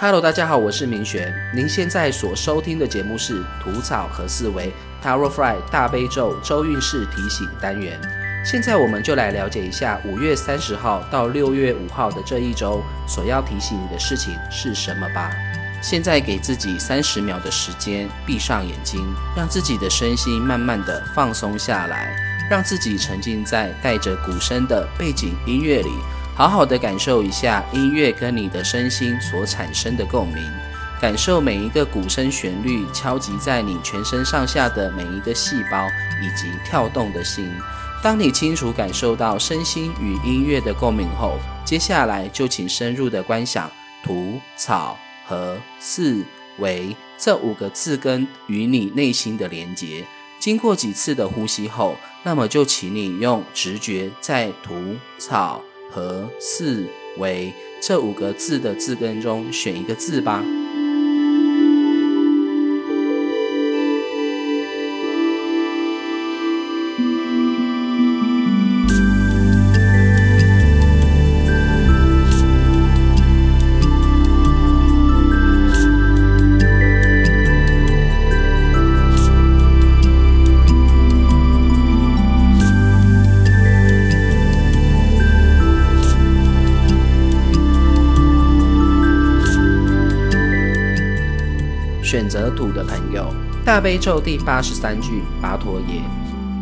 Hello，大家好，我是明璇。您现在所收听的节目是《吐草和思维 Tarot Fry 大悲咒周运势提醒单元》。现在我们就来了解一下五月三十号到六月五号的这一周所要提醒你的事情是什么吧。现在给自己三十秒的时间，闭上眼睛，让自己的身心慢慢的放松下来，让自己沉浸在带着鼓声的背景音乐里。好好的感受一下音乐跟你的身心所产生的共鸣，感受每一个鼓声旋律敲击在你全身上下的每一个细胞以及跳动的心。当你清楚感受到身心与音乐的共鸣后，接下来就请深入的观想“土、草、和、四、维”这五个字根与你内心的连结。经过几次的呼吸后，那么就请你用直觉在土、草。和四为这五个字的字根中选一个字吧。选择土的朋友，大悲咒第八十三句，巴陀耶。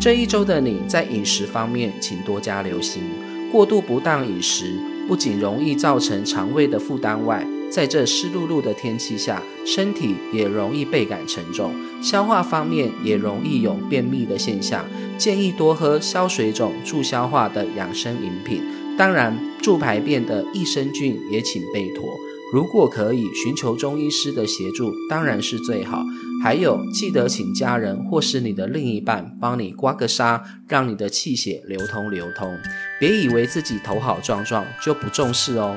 这一周的你在饮食方面，请多加留心。过度不当饮食，不仅容易造成肠胃的负担外，在这湿漉漉的天气下，身体也容易倍感沉重，消化方面也容易有便秘的现象。建议多喝消水肿、助消化的养生饮品，当然助排便的益生菌也请备妥。如果可以寻求中医师的协助，当然是最好。还有，记得请家人或是你的另一半帮你刮个痧，让你的气血流通流通。别以为自己头好壮壮就不重视哦。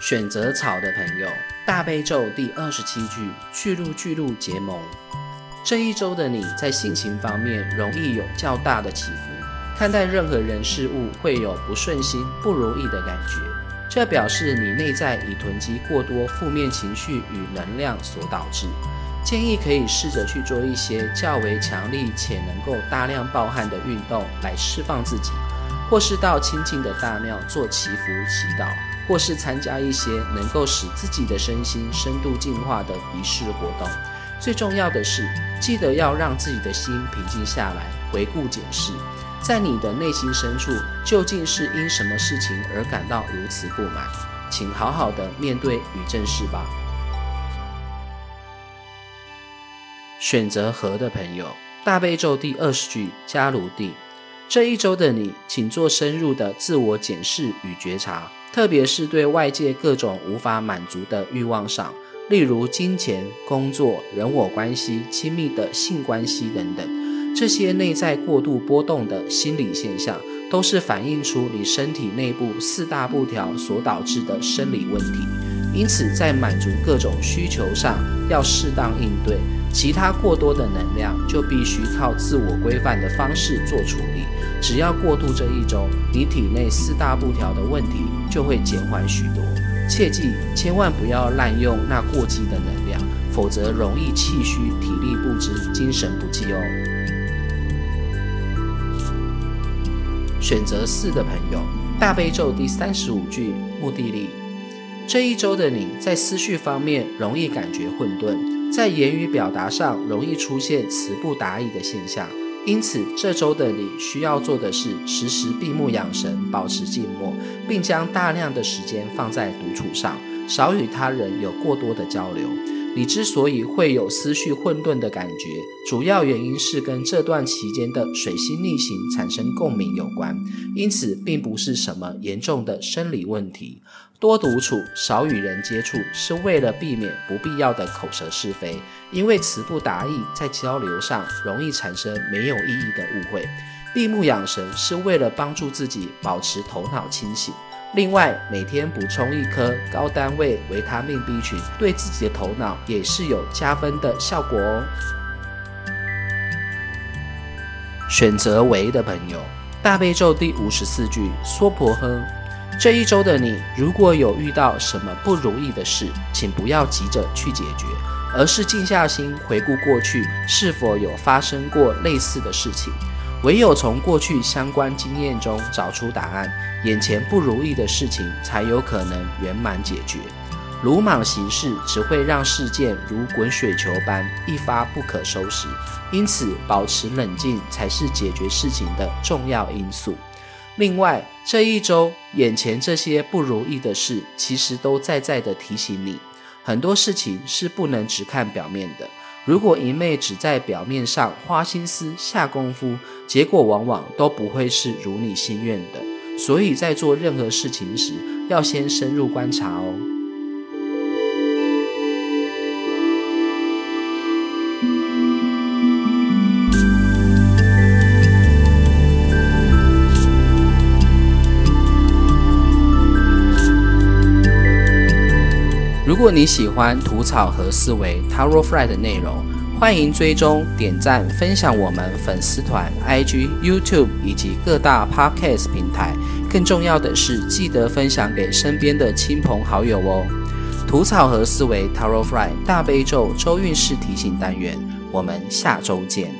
选择草的朋友，大悲咒第二十七句，巨鹿巨鹿结盟。这一周的你在性情方面容易有较大的起伏。看待任何人事物会有不顺心、不如意的感觉，这表示你内在已囤积过多负面情绪与能量所导致。建议可以试着去做一些较为强力且能够大量暴汗的运动来释放自己，或是到亲近的大庙做祈福祈祷，或是参加一些能够使自己的身心深度净化的仪式活动。最重要的是，记得要让自己的心平静下来，回顾检视。在你的内心深处，究竟是因什么事情而感到如此不满？请好好的面对与正视吧。选择和的朋友，大悲咒第二十句，加卢地。这一周的你，请做深入的自我检视与觉察，特别是对外界各种无法满足的欲望上，例如金钱、工作、人我关系、亲密的性关系等等。这些内在过度波动的心理现象，都是反映出你身体内部四大不调所导致的生理问题。因此，在满足各种需求上要适当应对，其他过多的能量就必须靠自我规范的方式做处理。只要过渡这一周，你体内四大不调的问题就会减缓许多。切记，千万不要滥用那过激的能量，否则容易气虚、体力不支、精神不济哦。选择四的朋友，大悲咒第三十五句，目的力。这一周的你在思绪方面容易感觉混沌，在言语表达上容易出现词不达意的现象。因此，这周的你需要做的是时时闭目养神，保持静默，并将大量的时间放在独处上，少与他人有过多的交流。你之所以会有思绪混沌的感觉，主要原因是跟这段期间的水星逆行产生共鸣有关，因此并不是什么严重的生理问题。多独处，少与人接触，是为了避免不必要的口舌是非，因为词不达意，在交流上容易产生没有意义的误会。闭目养神，是为了帮助自己保持头脑清醒。另外，每天补充一颗高单位维他命 B 群，对自己的头脑也是有加分的效果哦。选择为的朋友，大悲咒第五十四句，娑婆诃。这一周的你，如果有遇到什么不如意的事，请不要急着去解决，而是静下心回顾过去是否有发生过类似的事情。唯有从过去相关经验中找出答案，眼前不如意的事情才有可能圆满解决。鲁莽行事只会让事件如滚雪球般一发不可收拾，因此保持冷静才是解决事情的重要因素。另外，这一周眼前这些不如意的事，其实都在在的提醒你，很多事情是不能只看表面的。如果一昧只在表面上花心思下功夫，结果往往都不会是如你心愿的。所以在做任何事情时，要先深入观察哦。如果你喜欢吐草和思维 Taro Fry 的内容，欢迎追踪、点赞、分享我们粉丝团、IG、YouTube 以及各大 Podcast 平台。更重要的是，记得分享给身边的亲朋好友哦。吐草和思维 Taro Fry 大悲咒周运势提醒单元，我们下周见。